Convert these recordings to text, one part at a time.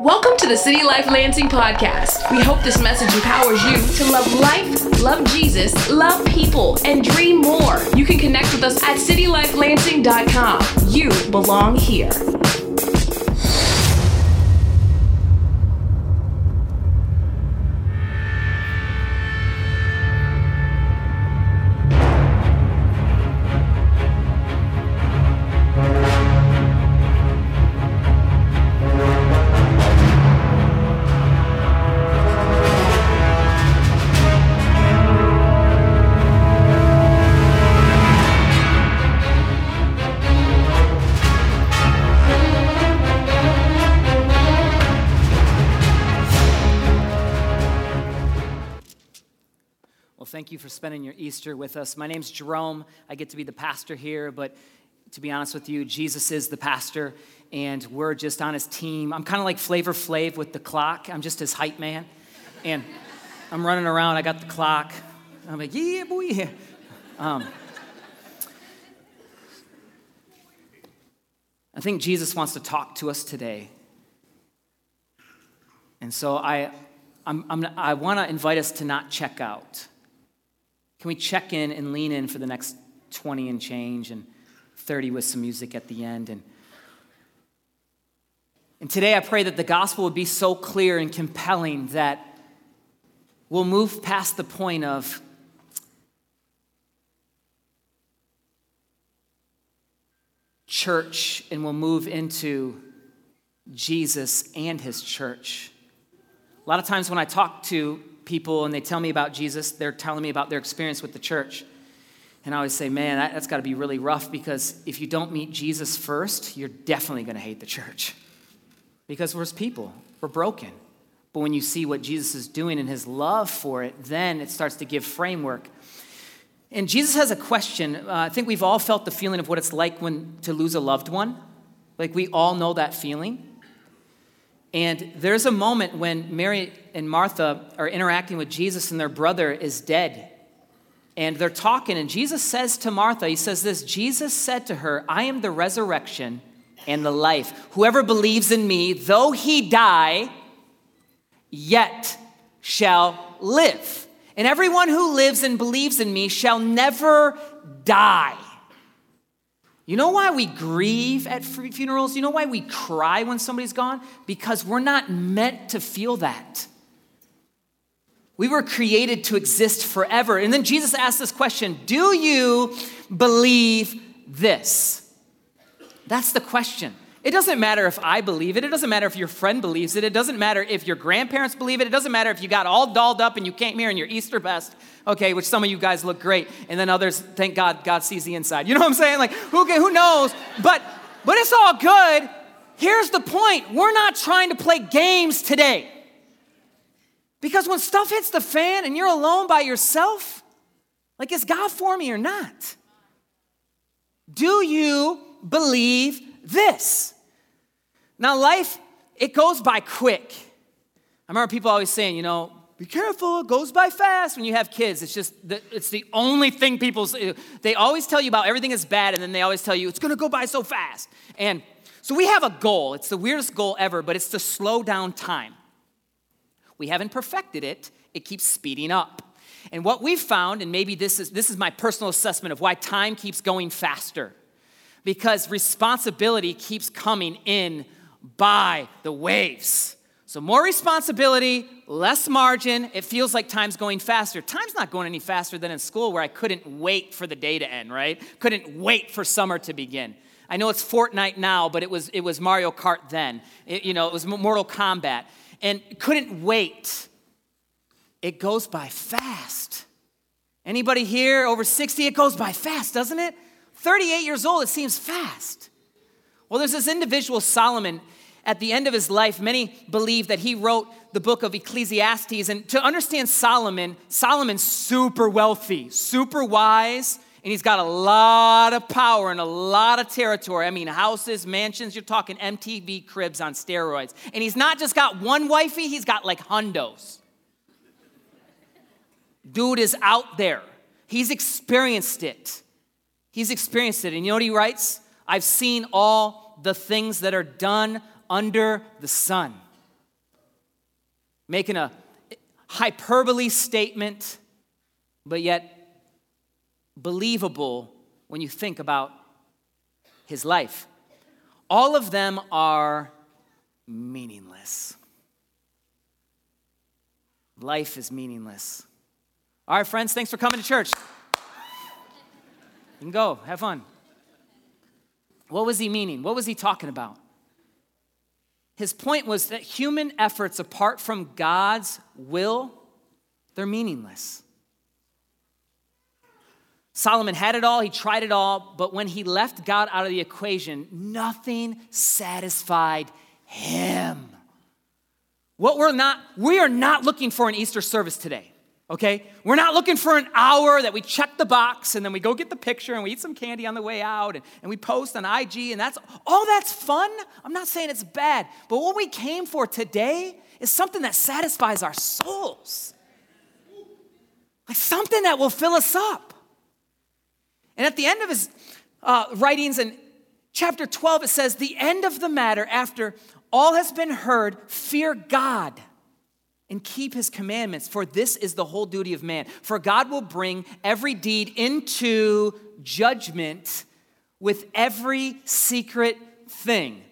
Welcome to the City Life Lansing podcast. We hope this message empowers you to love life, love Jesus, love people, and dream more. You can connect with us at citylifelansing.com. You belong here. You for spending your Easter with us. My name's Jerome. I get to be the pastor here, but to be honest with you, Jesus is the pastor, and we're just on his team. I'm kind of like Flavor Flav with the clock. I'm just his hype man, and I'm running around. I got the clock. I'm like, yeah, boy. Um, I think Jesus wants to talk to us today. And so I, I'm, I'm, i want to invite us to not check out. Can we check in and lean in for the next 20 and change and 30 with some music at the end? And, and today I pray that the gospel would be so clear and compelling that we'll move past the point of church and we'll move into Jesus and his church. A lot of times when I talk to people and they tell me about Jesus, they're telling me about their experience with the church. And I always say, man, that, has got to be really rough because if you don't meet Jesus first, you're definitely going to hate the church. Because we're people, we're broken. But when you see what Jesus is doing and his love for it, then it starts to give framework. And Jesus has a question. Uh, I think we've all felt the feeling of what it's like when to lose a loved one. Like we all know that feeling. And there's a moment when Mary and Martha are interacting with Jesus and their brother is dead. And they're talking, and Jesus says to Martha, He says this Jesus said to her, I am the resurrection and the life. Whoever believes in me, though he die, yet shall live. And everyone who lives and believes in me shall never die. You know why we grieve at funerals? You know why we cry when somebody's gone? Because we're not meant to feel that. We were created to exist forever. And then Jesus asked this question Do you believe this? That's the question. It doesn't matter if I believe it. It doesn't matter if your friend believes it. It doesn't matter if your grandparents believe it. It doesn't matter if you got all dolled up and you came here in your Easter vest, okay, which some of you guys look great, and then others, thank God, God sees the inside. You know what I'm saying? Like, who, who knows? But, but it's all good. Here's the point we're not trying to play games today. Because when stuff hits the fan and you're alone by yourself, like, is God for me or not? Do you believe this? Now, life, it goes by quick. I remember people always saying, you know, be careful, it goes by fast when you have kids. It's just, the, it's the only thing people. They always tell you about everything is bad, and then they always tell you it's gonna go by so fast. And so we have a goal. It's the weirdest goal ever, but it's to slow down time. We haven't perfected it, it keeps speeding up. And what we've found, and maybe this is, this is my personal assessment of why time keeps going faster, because responsibility keeps coming in by the waves. So, more responsibility, less margin. It feels like time's going faster. Time's not going any faster than in school where I couldn't wait for the day to end, right? Couldn't wait for summer to begin. I know it's Fortnite now, but it was, it was Mario Kart then. It, you know, it was Mortal Kombat. And couldn't wait. It goes by fast. Anybody here over 60? It goes by fast, doesn't it? 38 years old, it seems fast. Well, there's this individual, Solomon, at the end of his life, many believe that he wrote the book of Ecclesiastes. And to understand Solomon, Solomon's super wealthy, super wise, and he's got a lot of power and a lot of territory. I mean, houses, mansions, you're talking MTV cribs on steroids. And he's not just got one wifey, he's got like hundos. Dude is out there. He's experienced it. He's experienced it. And you know what he writes? I've seen all the things that are done under the sun. making a hyperbole statement, but yet believable when you think about his life. All of them are meaningless. Life is meaningless. All right, friends, thanks for coming to church. You can go, have fun. What was he meaning? What was he talking about? His point was that human efforts apart from God's will, they're meaningless. Solomon had it all, he tried it all, but when he left God out of the equation, nothing satisfied him. What we're not, we are not looking for an Easter service today, okay? We're not looking for an hour that we check the box and then we go get the picture and we eat some candy on the way out and, and we post on IG and that's all that's fun. I'm not saying it's bad, but what we came for today is something that satisfies our souls. Like something that will fill us up. And at the end of his uh, writings in chapter 12, it says, The end of the matter, after all has been heard, fear God and keep his commandments, for this is the whole duty of man. For God will bring every deed into judgment with every secret thing.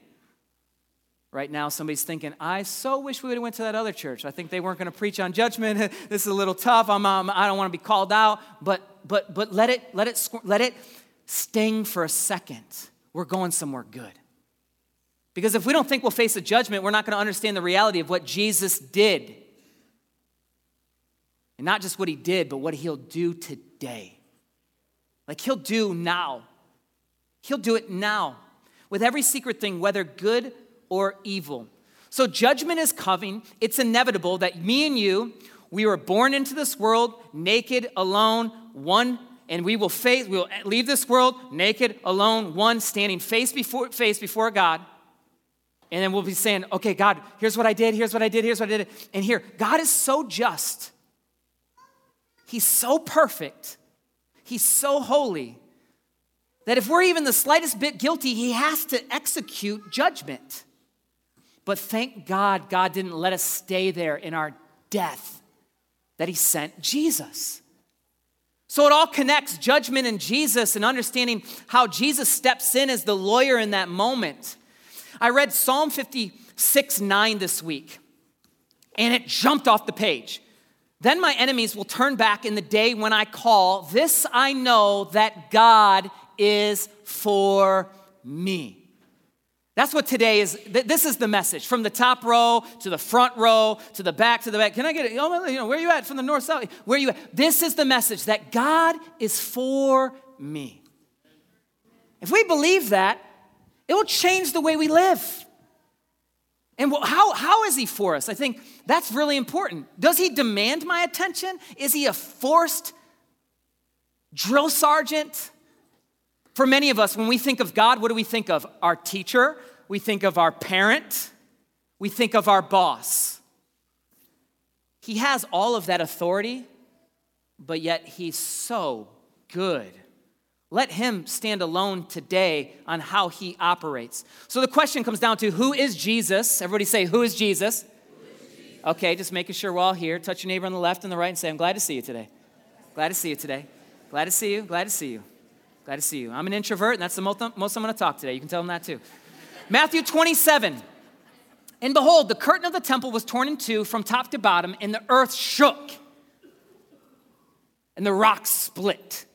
Right now, somebody's thinking, I so wish we would have went to that other church. I think they weren't going to preach on judgment. this is a little tough. I'm, um, I don't want to be called out. But, but, but let, it, let, it, let it sting for a second. We're going somewhere good. Because if we don't think we'll face a judgment, we're not going to understand the reality of what Jesus did. And not just what he did, but what he'll do today. Like he'll do now. He'll do it now with every secret thing, whether good or evil. So judgment is coming. It's inevitable that me and you, we were born into this world naked, alone, one, and we will face, we will leave this world naked, alone, one, standing face before face before God. And then we'll be saying, okay, God, here's what I did, here's what I did, here's what I did. And here, God is so just. He's so perfect. He's so holy that if we're even the slightest bit guilty, he has to execute judgment. But thank God, God didn't let us stay there in our death, that He sent Jesus. So it all connects judgment and Jesus and understanding how Jesus steps in as the lawyer in that moment. I read Psalm 56 9 this week, and it jumped off the page. Then my enemies will turn back in the day when I call. This I know that God is for me. That's what today is. This is the message from the top row to the front row to the back to the back. Can I get it? Oh, you know, where are you at? From the north, south? Where are you at? This is the message that God is for me. If we believe that, it will change the way we live. And how, how is He for us? I think that's really important. Does He demand my attention? Is He a forced drill sergeant? For many of us, when we think of God, what do we think of? Our teacher, we think of our parent, we think of our boss. He has all of that authority, but yet he's so good. Let him stand alone today on how he operates. So the question comes down to who is Jesus? Everybody say, Who is Jesus? Okay, just making sure we're all here. Touch your neighbor on the left and the right and say, I'm glad to see you today. Glad to see you today. Glad to see you. Glad to see you. Glad to see you. I'm an introvert, and that's the most, most I'm going to talk today. You can tell them that too. Matthew 27. And behold, the curtain of the temple was torn in two from top to bottom, and the earth shook, and the rocks split.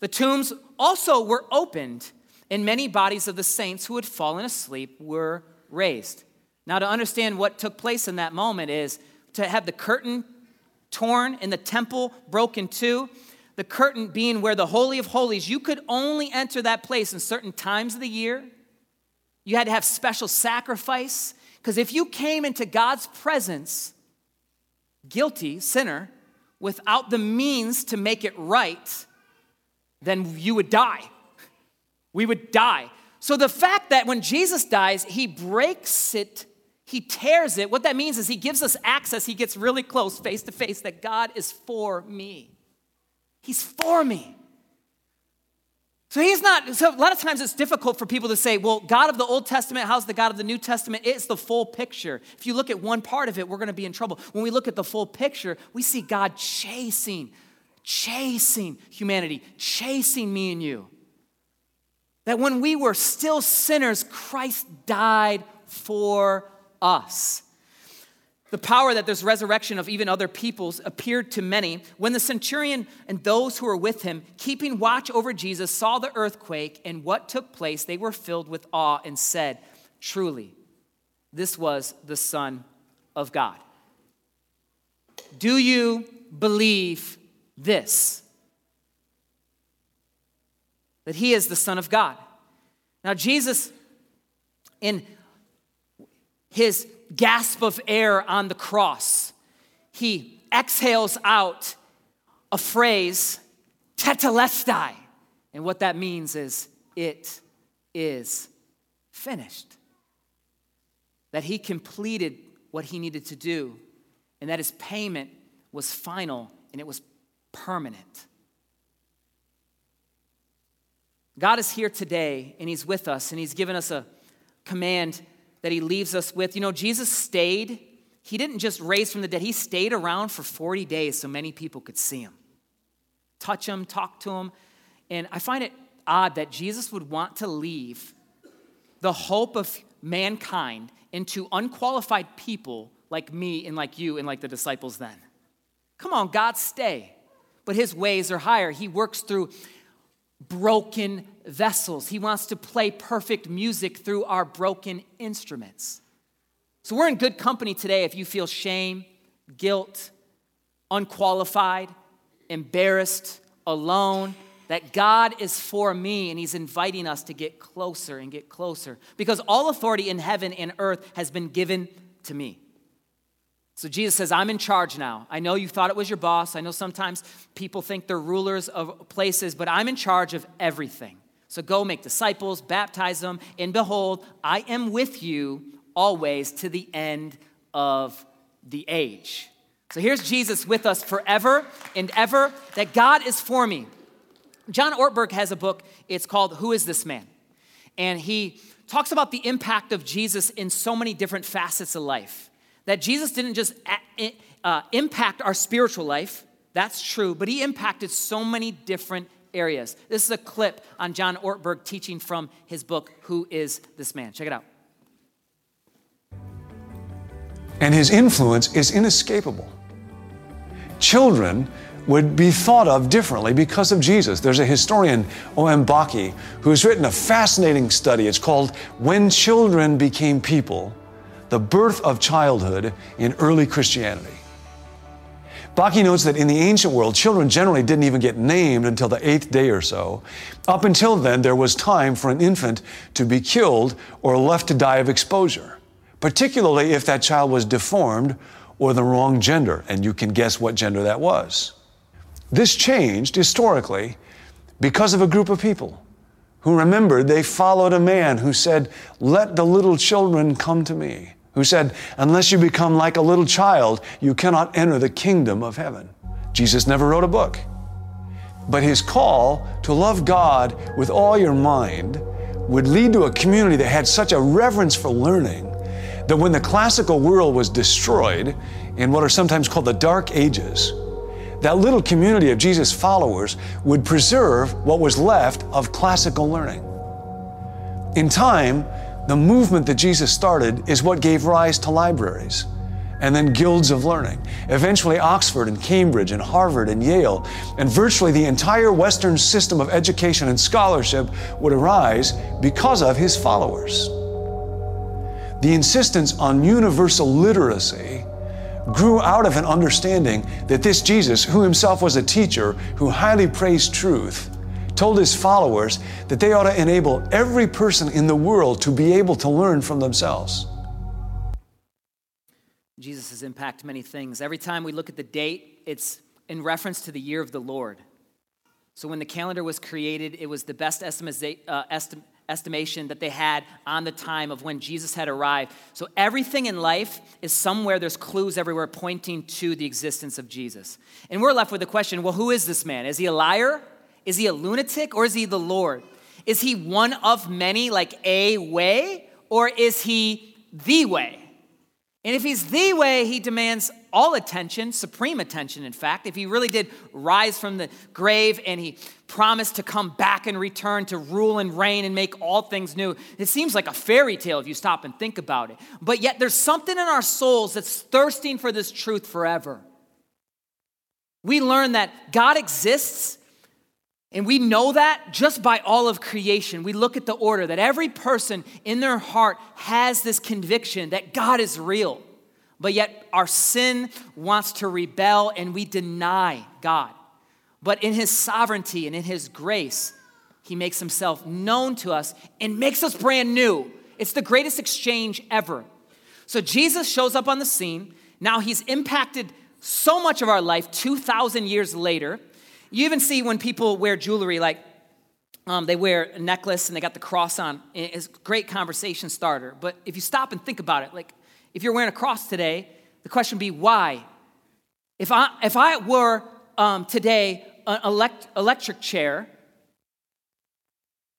The tombs also were opened, and many bodies of the saints who had fallen asleep were raised. Now, to understand what took place in that moment is to have the curtain torn and the temple broken too the curtain being where the Holy of Holies, you could only enter that place in certain times of the year. You had to have special sacrifice. Because if you came into God's presence, guilty, sinner, without the means to make it right, then you would die. We would die. So the fact that when Jesus dies, he breaks it, he tears it, what that means is he gives us access, he gets really close, face to face, that God is for me. He's for me. So he's not, so a lot of times it's difficult for people to say, well, God of the Old Testament, how's the God of the New Testament? It's the full picture. If you look at one part of it, we're gonna be in trouble. When we look at the full picture, we see God chasing, chasing humanity, chasing me and you. That when we were still sinners, Christ died for us. The power that there's resurrection of even other peoples appeared to many when the centurion and those who were with him, keeping watch over Jesus, saw the earthquake and what took place. They were filled with awe and said, Truly, this was the Son of God. Do you believe this? That he is the Son of God. Now, Jesus, in his gasp of air on the cross, he exhales out a phrase, tetelestai. And what that means is, it is finished. That he completed what he needed to do, and that his payment was final and it was permanent. God is here today, and he's with us, and he's given us a command that he leaves us with. You know, Jesus stayed, he didn't just raise from the dead, he stayed around for 40 days so many people could see him, touch him, talk to him. And I find it odd that Jesus would want to leave the hope of mankind into unqualified people like me and like you and like the disciples then. Come on, God, stay. But his ways are higher. He works through broken vessels. He wants to play perfect music through our broken instruments. So we're in good company today if you feel shame, guilt, unqualified, embarrassed, alone, that God is for me and He's inviting us to get closer and get closer because all authority in heaven and earth has been given to me. So Jesus says, I'm in charge now. I know you thought it was your boss. I know sometimes people think they're rulers of places, but I'm in charge of everything. So go make disciples, baptize them, and behold, I am with you always to the end of the age. So here's Jesus with us forever and ever, that God is for me. John Ortberg has a book, it's called Who is This Man? And he talks about the impact of Jesus in so many different facets of life. That Jesus didn't just uh, impact our spiritual life, that's true, but he impacted so many different areas. This is a clip on John Ortberg teaching from his book, Who is This Man? Check it out. And his influence is inescapable. Children would be thought of differently because of Jesus. There's a historian, O.M. Who has written a fascinating study. It's called When Children Became People the birth of childhood in early Christianity. Bakke notes that in the ancient world, children generally didn't even get named until the eighth day or so. Up until then, there was time for an infant to be killed or left to die of exposure, particularly if that child was deformed or the wrong gender, and you can guess what gender that was. This changed historically because of a group of people who remembered they followed a man who said, Let the little children come to me who said, Unless you become like a little child, you cannot enter the kingdom of heaven. Jesus never wrote a book. But his call to love God with all your mind would lead to a community that had such a reverence for learning that when the classical world was destroyed in what are sometimes called the Dark Ages, that little community of Jesus' followers would preserve what was left of classical learning. In time, the movement that Jesus started is what gave rise to libraries and then guilds of learning. Eventually, Oxford and Cambridge and Harvard and Yale, and virtually the entire Western system of education and scholarship would arise because of his followers. The insistence on universal literacy grew out of an understanding that this Jesus, who himself was a teacher who highly praised truth, told his followers that they ought to enable every person in the world to be able to learn from themselves. Jesus has impacted many things. Every time we look at the date, it's in reference to the year of the Lord. So when the calendar was created, it was the best uh, estimation that they had on the time of when Jesus had arrived. So everything in life is somewhere, there's clues everywhere pointing to the existence of Jesus. And we're left with the question well, who is this man? Is he a liar? Is he a lunatic or is he the Lord? Is he one of many, like a way, or is he the way? And if he's the way, he demands all attention, supreme attention, in fact. If he really did rise from the grave and he promised to come back and return to rule and reign and make all things new, it seems like a fairy tale if you stop and think about it. But yet, there's something in our souls that's thirsting for this truth forever. We learn that God exists and we know that just by all of creation. We look at the order that every person in their heart has this conviction that God is real. But yet our sin wants to rebel and we deny God. But in his sovereignty and in his grace, he makes himself known to us and makes us brand new. It's the greatest exchange ever. So Jesus shows up on the scene. Now he's impacted so much of our life 2,000 years later you even see when people wear jewelry, like um, they wear a necklace and they got the cross on. It's a great conversation starter. But if you stop and think about it, like if you're wearing a cross today, the question would be why? If I, if I were um, today an elect, electric chair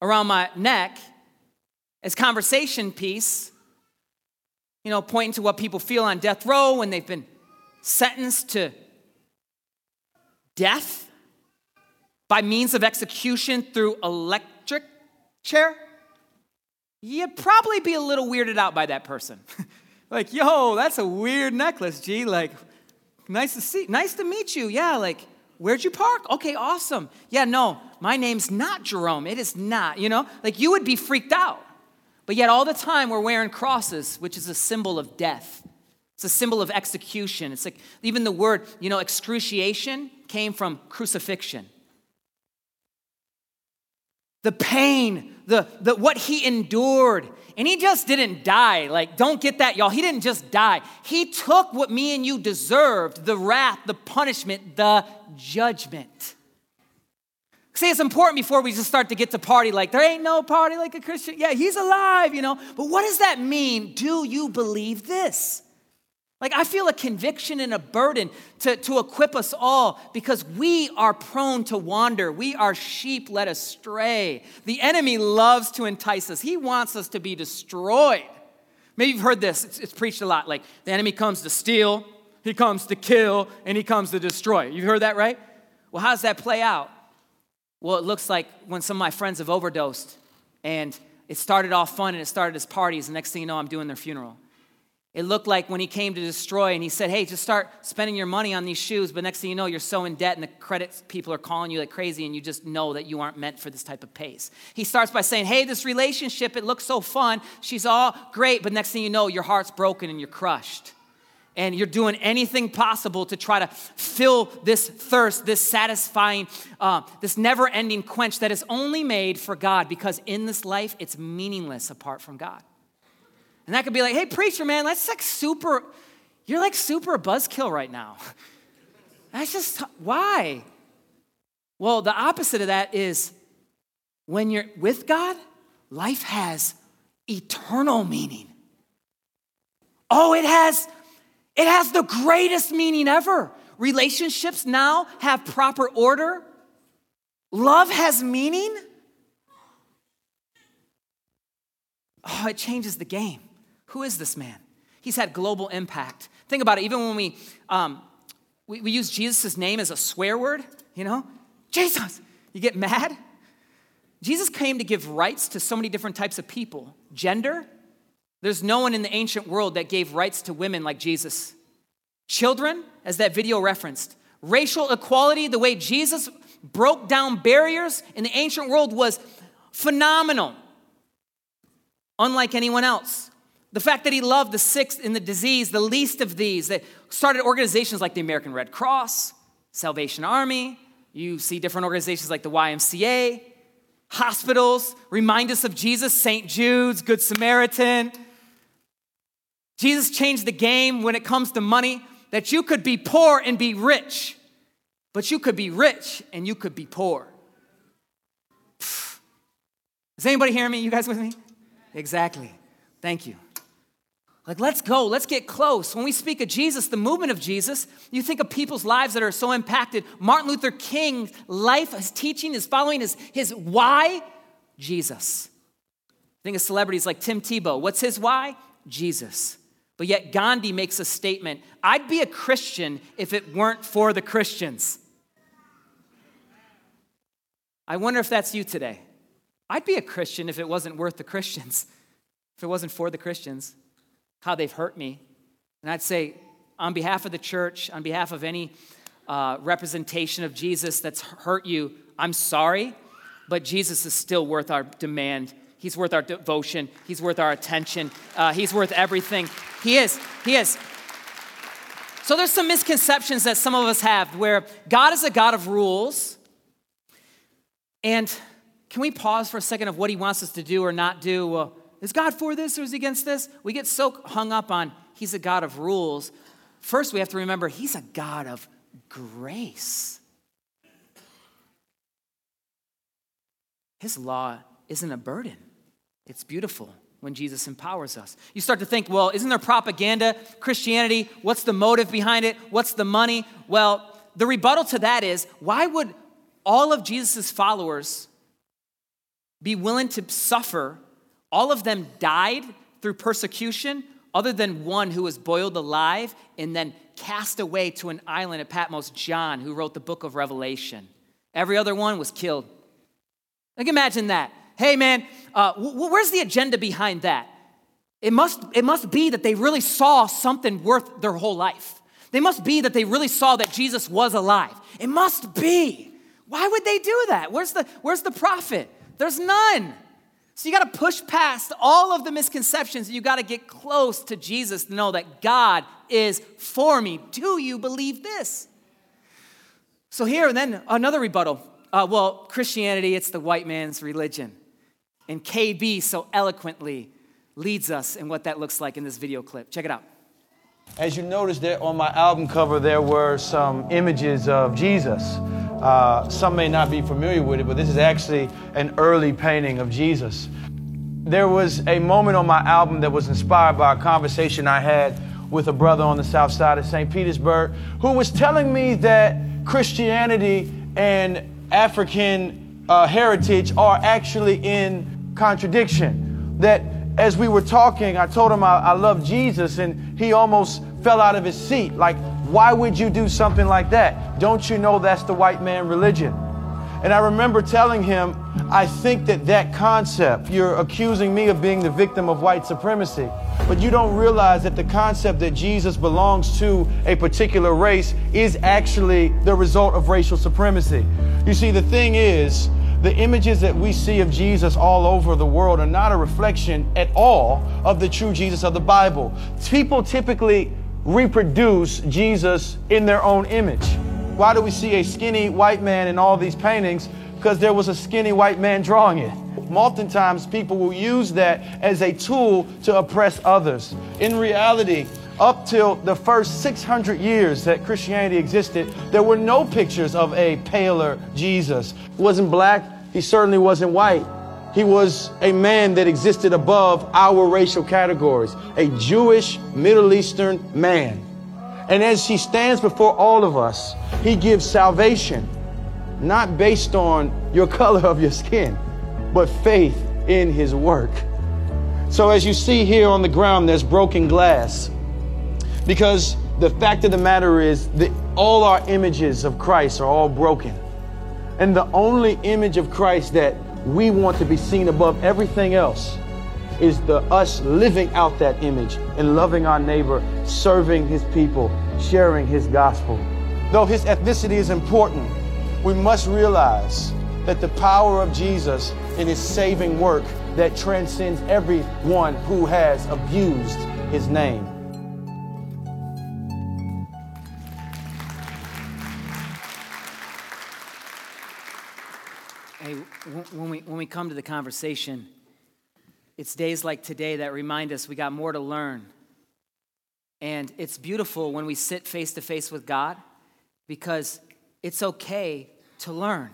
around my neck as conversation piece, you know, pointing to what people feel on death row when they've been sentenced to death by means of execution through electric chair, you'd probably be a little weirded out by that person. like, yo, that's a weird necklace, G. Like, nice to see, nice to meet you. Yeah, like, where'd you park? Okay, awesome. Yeah, no, my name's not Jerome. It is not, you know? Like, you would be freaked out. But yet, all the time, we're wearing crosses, which is a symbol of death. It's a symbol of execution. It's like even the word, you know, excruciation came from crucifixion the pain, the, the what he endured. And he just didn't die. Like, don't get that, y'all. He didn't just die. He took what me and you deserved the wrath, the punishment, the judgment. See, it's important before we just start to get to party like there ain't no party like a Christian. Yeah, he's alive, you know. But what does that mean? Do you believe this? Like, I feel a conviction and a burden to, to equip us all because we are prone to wander. We are sheep led astray. The enemy loves to entice us, he wants us to be destroyed. Maybe you've heard this, it's, it's preached a lot. Like, the enemy comes to steal, he comes to kill, and he comes to destroy. You've heard that, right? Well, how does that play out? Well, it looks like when some of my friends have overdosed and it started off fun and it started as parties, the next thing you know, I'm doing their funeral. It looked like when he came to destroy and he said, Hey, just start spending your money on these shoes. But next thing you know, you're so in debt and the credit people are calling you like crazy and you just know that you aren't meant for this type of pace. He starts by saying, Hey, this relationship, it looks so fun. She's all great. But next thing you know, your heart's broken and you're crushed. And you're doing anything possible to try to fill this thirst, this satisfying, uh, this never ending quench that is only made for God because in this life, it's meaningless apart from God. And that could be like, hey, preacher, man, that's like super, you're like super buzzkill right now. That's just, why? Well, the opposite of that is when you're with God, life has eternal meaning. Oh, it has, it has the greatest meaning ever. Relationships now have proper order. Love has meaning. Oh, it changes the game. Who is this man? He's had global impact. Think about it, even when we, um, we, we use Jesus' name as a swear word, you know? Jesus, you get mad? Jesus came to give rights to so many different types of people. Gender, there's no one in the ancient world that gave rights to women like Jesus. Children, as that video referenced. Racial equality, the way Jesus broke down barriers in the ancient world was phenomenal, unlike anyone else. The fact that he loved the sick and the disease, the least of these, that started organizations like the American Red Cross, Salvation Army. You see different organizations like the YMCA, hospitals, remind us of Jesus, St. Jude's, Good Samaritan. Jesus changed the game when it comes to money that you could be poor and be rich, but you could be rich and you could be poor. Is anybody hearing me? You guys with me? Exactly. Thank you. Like, let's go, let's get close. When we speak of Jesus, the movement of Jesus, you think of people's lives that are so impacted. Martin Luther King's life, his teaching, his following, his, his why? Jesus. Think of celebrities like Tim Tebow. What's his why? Jesus. But yet Gandhi makes a statement I'd be a Christian if it weren't for the Christians. I wonder if that's you today. I'd be a Christian if it wasn't worth the Christians, if it wasn't for the Christians how they've hurt me. And I'd say, on behalf of the church, on behalf of any uh, representation of Jesus that's hurt you, I'm sorry, but Jesus is still worth our demand. He's worth our devotion. He's worth our attention. Uh, he's worth everything. He is. He is. So there's some misconceptions that some of us have where God is a God of rules. And can we pause for a second of what he wants us to do or not do? Well, is God for this or is he against this? We get so hung up on he's a God of rules. First, we have to remember he's a God of grace. His law isn't a burden, it's beautiful when Jesus empowers us. You start to think, well, isn't there propaganda, Christianity? What's the motive behind it? What's the money? Well, the rebuttal to that is why would all of Jesus' followers be willing to suffer all of them died through persecution, other than one who was boiled alive and then cast away to an island at Patmos, John, who wrote the book of Revelation. Every other one was killed. Like, imagine that. Hey, man, uh, where's the agenda behind that? It must, it must be that they really saw something worth their whole life. They must be that they really saw that Jesus was alive. It must be. Why would they do that? Where's the, where's the profit? There's none. So you got to push past all of the misconceptions. You got to get close to Jesus to know that God is for me. Do you believe this? So here and then another rebuttal. Uh, well, Christianity, it's the white man's religion. And KB so eloquently leads us in what that looks like in this video clip. Check it out. As you noticed there on my album cover, there were some images of Jesus. Uh, some may not be familiar with it, but this is actually an early painting of Jesus. There was a moment on my album that was inspired by a conversation I had with a brother on the south side of St. Petersburg who was telling me that Christianity and African uh, heritage are actually in contradiction. That as we were talking, I told him I, I love Jesus, and he almost fell out of his seat. Like, why would you do something like that? Don't you know that's the white man religion? And I remember telling him, I think that that concept, you're accusing me of being the victim of white supremacy, but you don't realize that the concept that Jesus belongs to a particular race is actually the result of racial supremacy. You see, the thing is, the images that we see of Jesus all over the world are not a reflection at all of the true Jesus of the Bible. People typically reproduce Jesus in their own image. Why do we see a skinny white man in all these paintings? Because there was a skinny white man drawing it. Oftentimes, people will use that as a tool to oppress others. In reality, up till the first 600 years that Christianity existed, there were no pictures of a paler Jesus. He wasn't black, he certainly wasn't white. He was a man that existed above our racial categories, a Jewish Middle Eastern man. And as he stands before all of us, he gives salvation, not based on your color of your skin, but faith in his work. So as you see here on the ground, there's broken glass. Because the fact of the matter is that all our images of Christ are all broken. And the only image of Christ that we want to be seen above everything else is the us living out that image and loving our neighbor, serving his people, sharing his gospel. Though his ethnicity is important, we must realize that the power of Jesus in his saving work that transcends everyone who has abused his name. When we, when we come to the conversation, it's days like today that remind us we got more to learn. And it's beautiful when we sit face to face with God because it's okay to learn,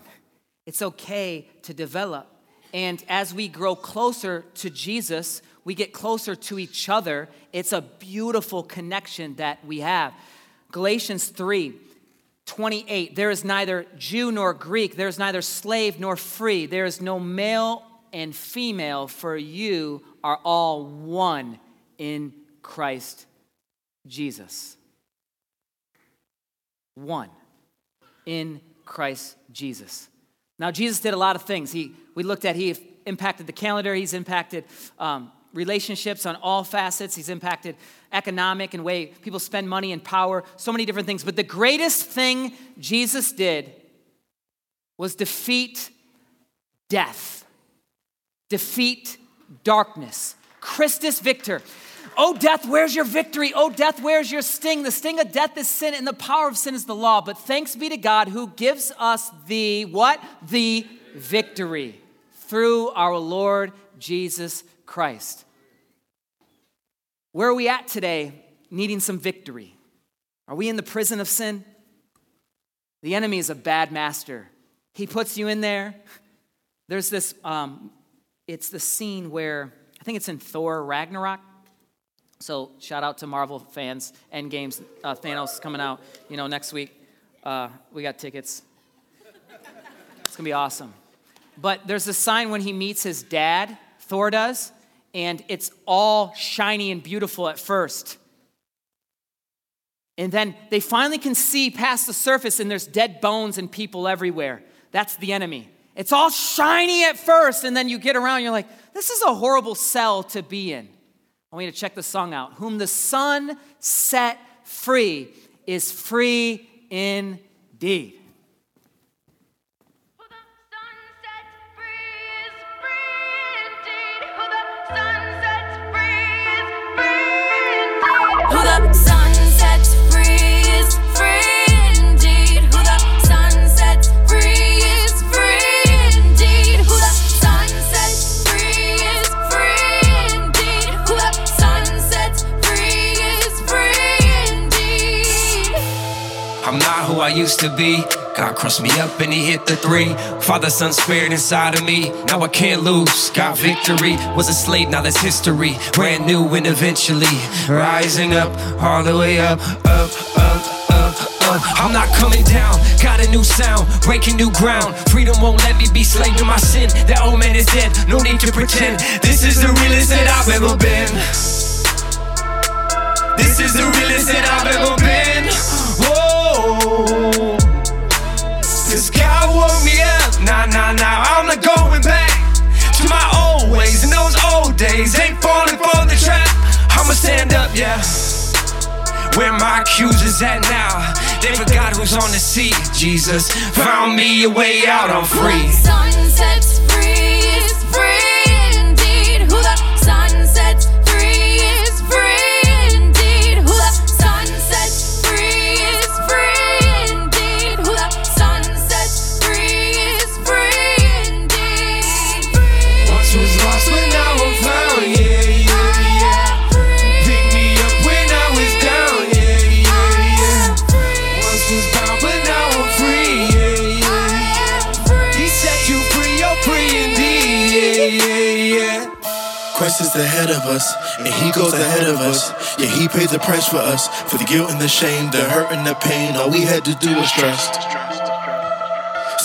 it's okay to develop. And as we grow closer to Jesus, we get closer to each other. It's a beautiful connection that we have. Galatians 3 28. There is neither Jew nor Greek, there is neither slave nor free, there is no male and female, for you are all one in Christ Jesus. One in Christ Jesus. Now, Jesus did a lot of things. He, we looked at, he impacted the calendar, he's impacted um, relationships on all facets, he's impacted economic and way people spend money and power, so many different things. But the greatest thing Jesus did was defeat death, defeat darkness. Christus Victor. Oh, death, where's your victory? Oh, death, where's your sting? The sting of death is sin, and the power of sin is the law. But thanks be to God who gives us the what? The victory through our Lord Jesus Christ. Where are we at today needing some victory? Are we in the prison of sin? The enemy is a bad master. He puts you in there. There's this, um, it's the scene where, I think it's in Thor Ragnarok. So shout out to Marvel fans. Endgame's uh, Thanos coming out, you know, next week. Uh, we got tickets. It's gonna be awesome. But there's a sign when he meets his dad, Thor does, and it's all shiny and beautiful at first. And then they finally can see past the surface, and there's dead bones and people everywhere. That's the enemy. It's all shiny at first, and then you get around, you're like, this is a horrible cell to be in. I want you to check the song out. Whom the Son set free is free indeed. I used to be. God crossed me up and he hit the three. Father, Son, Spirit inside of me. Now I can't lose. Got victory. Was a slave, now that's history. Brand new and eventually rising up, all the way up, up, up, up. I'm not coming down, got a new sound, breaking new ground. Freedom won't let me be slave to my sin. That old man is dead, no need to pretend. This is the realest that I've ever been. This is the realest that I've ever been. Cause God woke me up. Nah, nah, nah, I'm not going back to my old ways. And those old days ain't falling for the trap. I'ma stand up, yeah. Where my accusers at now? They forgot who's on the seat. Jesus found me a way out, I'm free. Sunsets us, and He goes ahead of us. Yeah, He paid the price for us, for the guilt and the shame, the hurt and the pain. All we had to do was trust.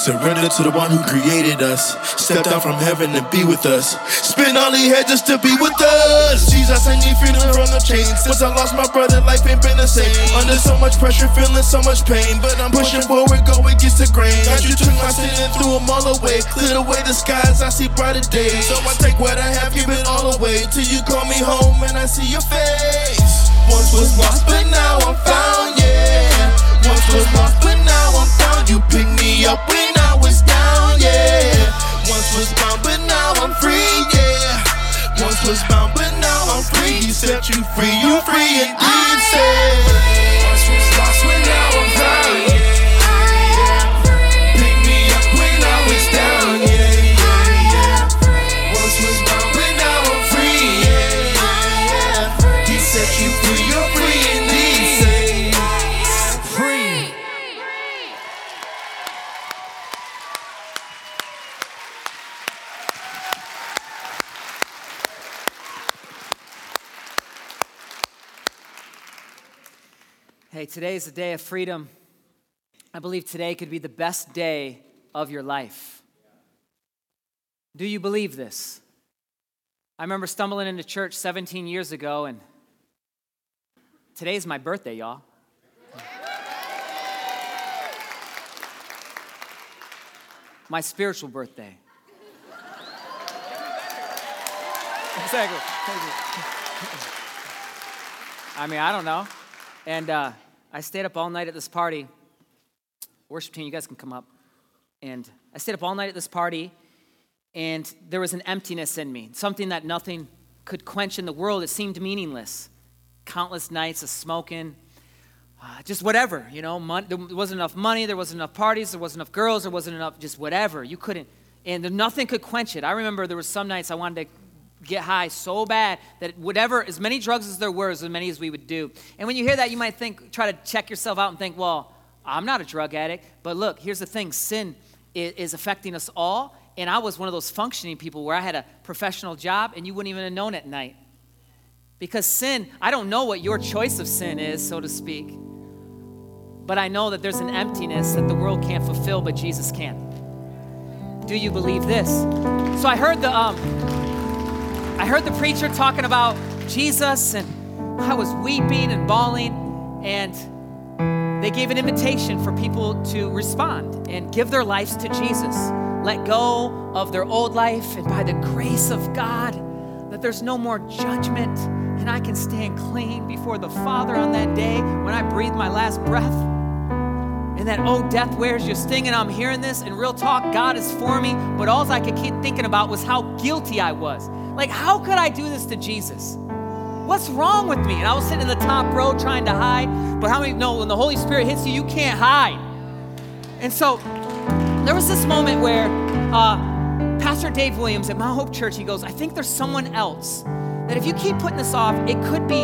Surrender to the one who created us. Step down from heaven and be with us. Spend all he had just to be with us. Jesus, I need freedom from the chains. Since I lost my brother, life ain't been the same. Under so much pressure, feeling so much pain. But I'm pushing forward, go against the grain. God, you took my sin and threw them all away. Cleared away the skies, I see brighter days. So I take what I have, give it all away. Till you call me home and I see your face. Once was lost, but now I'm found, yeah. Once was lost, but now I'm. You picked me up when I was down, yeah. Once was bound, but now I'm free, yeah. Once was bound, but now I'm free. He set you free, you free indeed, say. Once was lost, but now I'm found, Hey, today is a day of freedom. I believe today could be the best day of your life. Do you believe this? I remember stumbling into church 17 years ago, and today's my birthday, y'all. my spiritual birthday. exactly. I mean, I don't know. And uh, I stayed up all night at this party. Worship team, you guys can come up. And I stayed up all night at this party, and there was an emptiness in me, something that nothing could quench in the world. It seemed meaningless. Countless nights of smoking, uh, just whatever, you know. Mon- there wasn't enough money, there wasn't enough parties, there wasn't enough girls, there wasn't enough, just whatever. You couldn't, and nothing could quench it. I remember there was some nights I wanted to get high so bad that whatever, as many drugs as there were, as many as we would do. And when you hear that, you might think, try to check yourself out and think, well, I'm not a drug addict. But look, here's the thing sin is, affecting us all. And I was one of those functioning people where I had a professional job and you wouldn't even have known at night. Because sin, I don't know what your choice of sin is, so to speak. But I know that there's an emptiness that the world can't fulfill, but Jesus can. Do you believe this? So I heard the um, I heard the preacher talking about Jesus, and I was weeping and bawling, and they gave an invitation for people to respond and give their lives to Jesus. Let go of their old life, and by the grace of God, that there's no more judgment, and I can stand clean before the Father on that day when I breathe my last breath. And that, oh, death, where's your sting? And I'm hearing this, and real talk, God is for me. But all I could keep thinking about was how guilty I was. Like, how could I do this to Jesus? What's wrong with me? And I was sitting in the top row trying to hide. But how many know when the Holy Spirit hits you, you can't hide? And so there was this moment where uh, Pastor Dave Williams at Mount Hope Church, he goes, I think there's someone else that if you keep putting this off, it could be,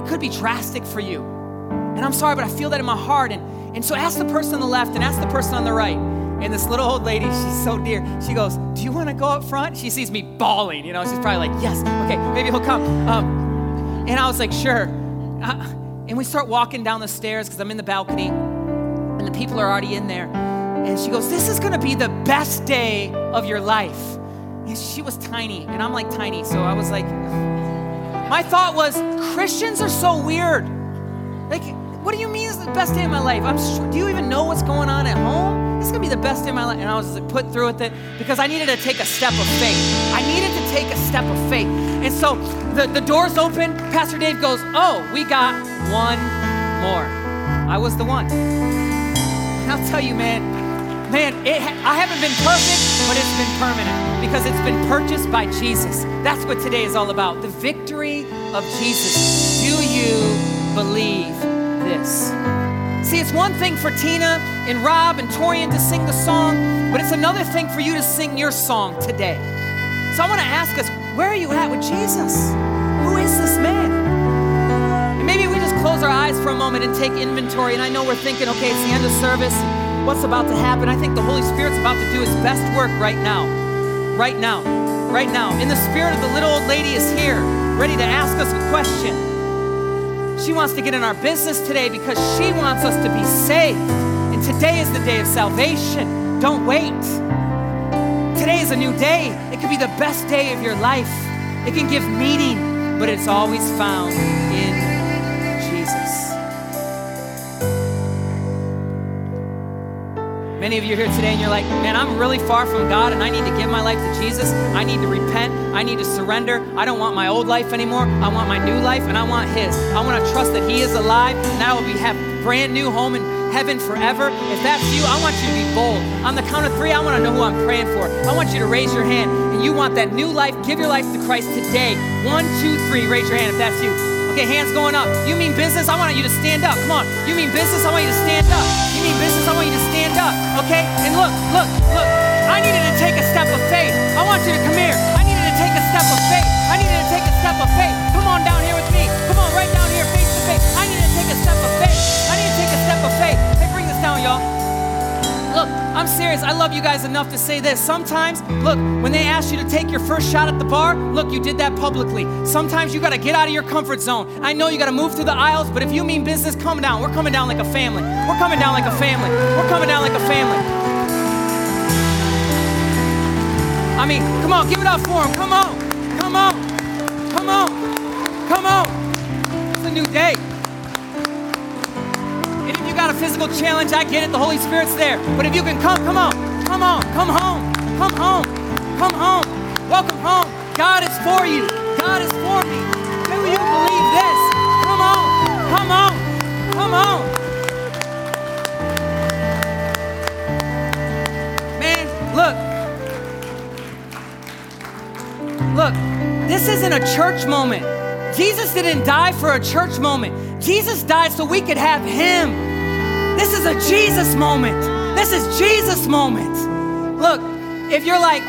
it could be drastic for you. And I'm sorry, but I feel that in my heart. And, and so ask the person on the left and ask the person on the right. And this little old lady, she's so dear. She goes, Do you want to go up front? She sees me bawling. You know, she's probably like, Yes, okay, maybe he'll come. Um, and I was like, Sure. Uh, and we start walking down the stairs because I'm in the balcony and the people are already in there. And she goes, This is going to be the best day of your life. And she was tiny, and I'm like tiny. So I was like, My thought was, Christians are so weird. Like, what do you mean it's the best day of my life? I'm sure, do you even know what's going on at home? Is gonna be the best day of my life. And I was put through with it because I needed to take a step of faith. I needed to take a step of faith. And so the, the doors open. Pastor Dave goes, Oh, we got one more. I was the one. And I'll tell you, man, man, it, I haven't been perfect, but it's been permanent because it's been purchased by Jesus. That's what today is all about the victory of Jesus. Do you believe this? See, it's one thing for Tina and Rob and Torian to sing the song, but it's another thing for you to sing your song today. So I want to ask us, where are you at with Jesus? Who is this man? And maybe we just close our eyes for a moment and take inventory. And I know we're thinking, okay, it's the end of service. What's about to happen? I think the Holy Spirit's about to do his best work right now. Right now. Right now. In the spirit of the little old lady is here, ready to ask us a question. She wants to get in our business today because she wants us to be saved. And today is the day of salvation. Don't wait. Today is a new day. It could be the best day of your life. It can give meaning, but it's always found in Jesus. Many of you here today and you're like, man, I'm really far from God and I need to give my life to Jesus. I need to repent. I need to surrender. I don't want my old life anymore. I want my new life and I want His. I want to trust that He is alive and I will be have brand new home in heaven forever. If that's you, I want you to be bold. On the count of three, I want to know who I'm praying for. I want you to raise your hand and you want that new life. Give your life to Christ today. One, two, three. Raise your hand if that's you. Okay, hands going up. You mean business? I want you to stand up. Come on. You mean business? I want you to stand up. You mean business? I want you to up. Okay? And look, look, look. I needed to take a step of faith. I want you to come here. I needed to take a step of faith. I needed to take a step of faith. Come on down here with me. Come on, right down here, face to face. I need to take a step of faith. I need to take a step of faith. Hey, bring this down, y'all. Look, I'm serious. I love you guys enough to say this. Sometimes, look, when they ask you to take your first shot at the bar, look, you did that publicly. Sometimes you got to get out of your comfort zone. I know you got to move through the aisles, but if you mean business, come down. We're coming down like a family. We're coming down like a family. We're coming down like a family. I mean, come on, give it up for him. Come on. Come on. Come on. Come on. It's a new day. Got a physical challenge, I get it. The Holy Spirit's there. But if you can come, come on. Come on. Come home. Come home. Come home. Welcome home. God is for you. God is for me. Do you believe this? Come on. Come on. Come on. Man, look. Look, this isn't a church moment. Jesus didn't die for a church moment. Jesus died so we could have Him. This is a Jesus moment. This is Jesus moment. Look, if you're like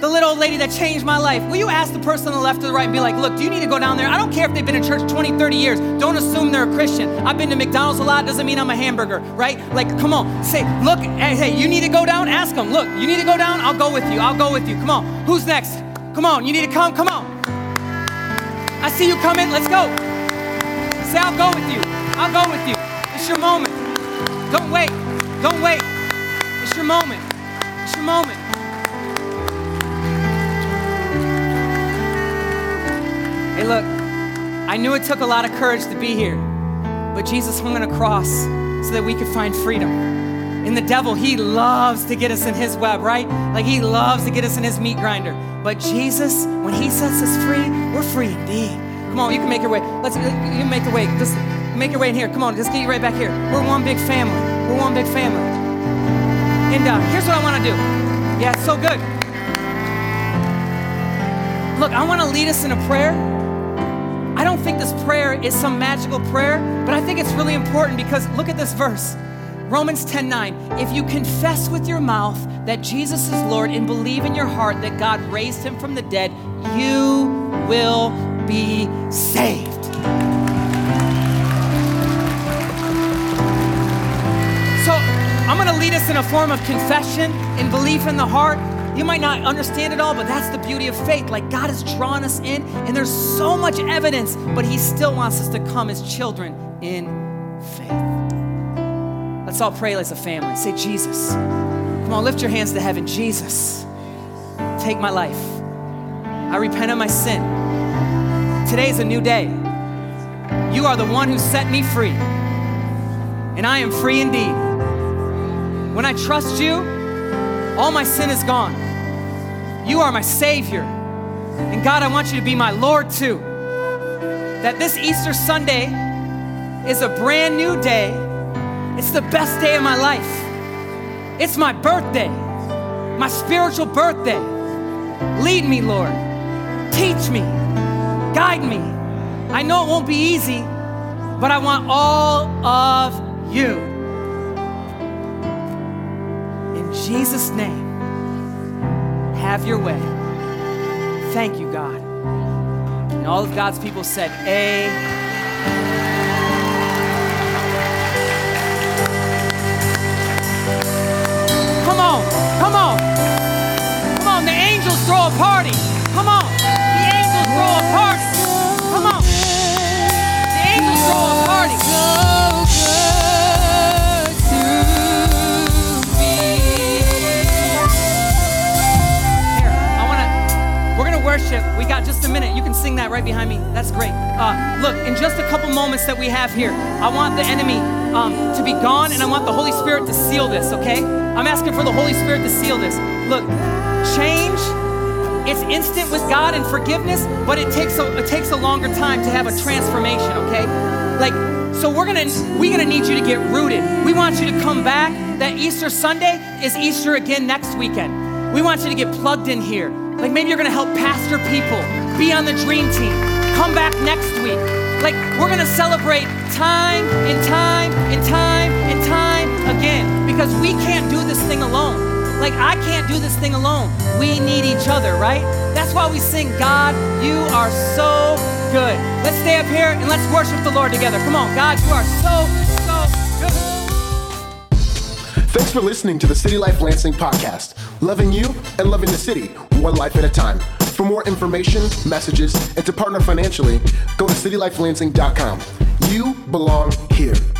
the little old lady that changed my life, will you ask the person on the left or the right and be like, look, do you need to go down there? I don't care if they've been in church 20, 30 years. Don't assume they're a Christian. I've been to McDonald's a lot, doesn't mean I'm a hamburger, right? Like, come on, say, look, hey, hey, you need to go down? Ask them. Look, you need to go down? I'll go with you. I'll go with you. Come on. Who's next? Come on, you need to come. Come on. I see you coming. Let's go. Say, I'll go with you. I'll go with you. It's your moment. Don't wait. Don't wait. It's your moment. It's your moment. Hey, look, I knew it took a lot of courage to be here, but Jesus hung on a cross so that we could find freedom. And the devil, he loves to get us in his web, right? Like he loves to get us in his meat grinder. But Jesus, when he sets us free, we're free indeed. Come on, you can make your way. Let's you make the way. Just make your way in here. Come on, just get you right back here. We're one big family. We're one big family. And uh, here's what I want to do. Yeah, it's so good. Look, I want to lead us in a prayer. I don't think this prayer is some magical prayer, but I think it's really important because look at this verse. Romans 10 9. If you confess with your mouth that Jesus is Lord and believe in your heart that God raised him from the dead, you will be saved. I'm going to lead us in a form of confession and belief in the heart. You might not understand it all, but that's the beauty of faith. Like God has drawn us in, and there's so much evidence, but He still wants us to come as children in faith. Let's all pray as a family. Say, Jesus. Come on, lift your hands to heaven. Jesus, take my life. I repent of my sin. Today is a new day. You are the one who set me free, and I am free indeed. When I trust you, all my sin is gone. You are my Savior. And God, I want you to be my Lord too. That this Easter Sunday is a brand new day. It's the best day of my life. It's my birthday, my spiritual birthday. Lead me, Lord. Teach me. Guide me. I know it won't be easy, but I want all of you. Jesus' name, have your way. Thank you, God. And all of God's people said, Amen. Come on, come on. Come on, the angels throw a party. Come on. The angels throw a party. Worship. We got just a minute. You can sing that right behind me. That's great. Uh, look, in just a couple moments that we have here, I want the enemy um, to be gone and I want the Holy Spirit to seal this, okay? I'm asking for the Holy Spirit to seal this. Look, change, it's instant with God and forgiveness, but it takes a, it takes a longer time to have a transformation, okay? Like, so we're gonna we're gonna need you to get rooted. We want you to come back. That Easter Sunday is Easter again next weekend. We want you to get plugged in here. Like maybe you're gonna help pastor people, be on the dream team. Come back next week. Like we're gonna celebrate time and time and time and time again because we can't do this thing alone. Like I can't do this thing alone. We need each other, right? That's why we sing, God, you are so good. Let's stay up here and let's worship the Lord together. Come on, God, you are so, so good. Thanks for listening to the City Life Lansing podcast. Loving you and loving the city, one life at a time. For more information, messages, and to partner financially, go to citylifelansing.com. You belong here.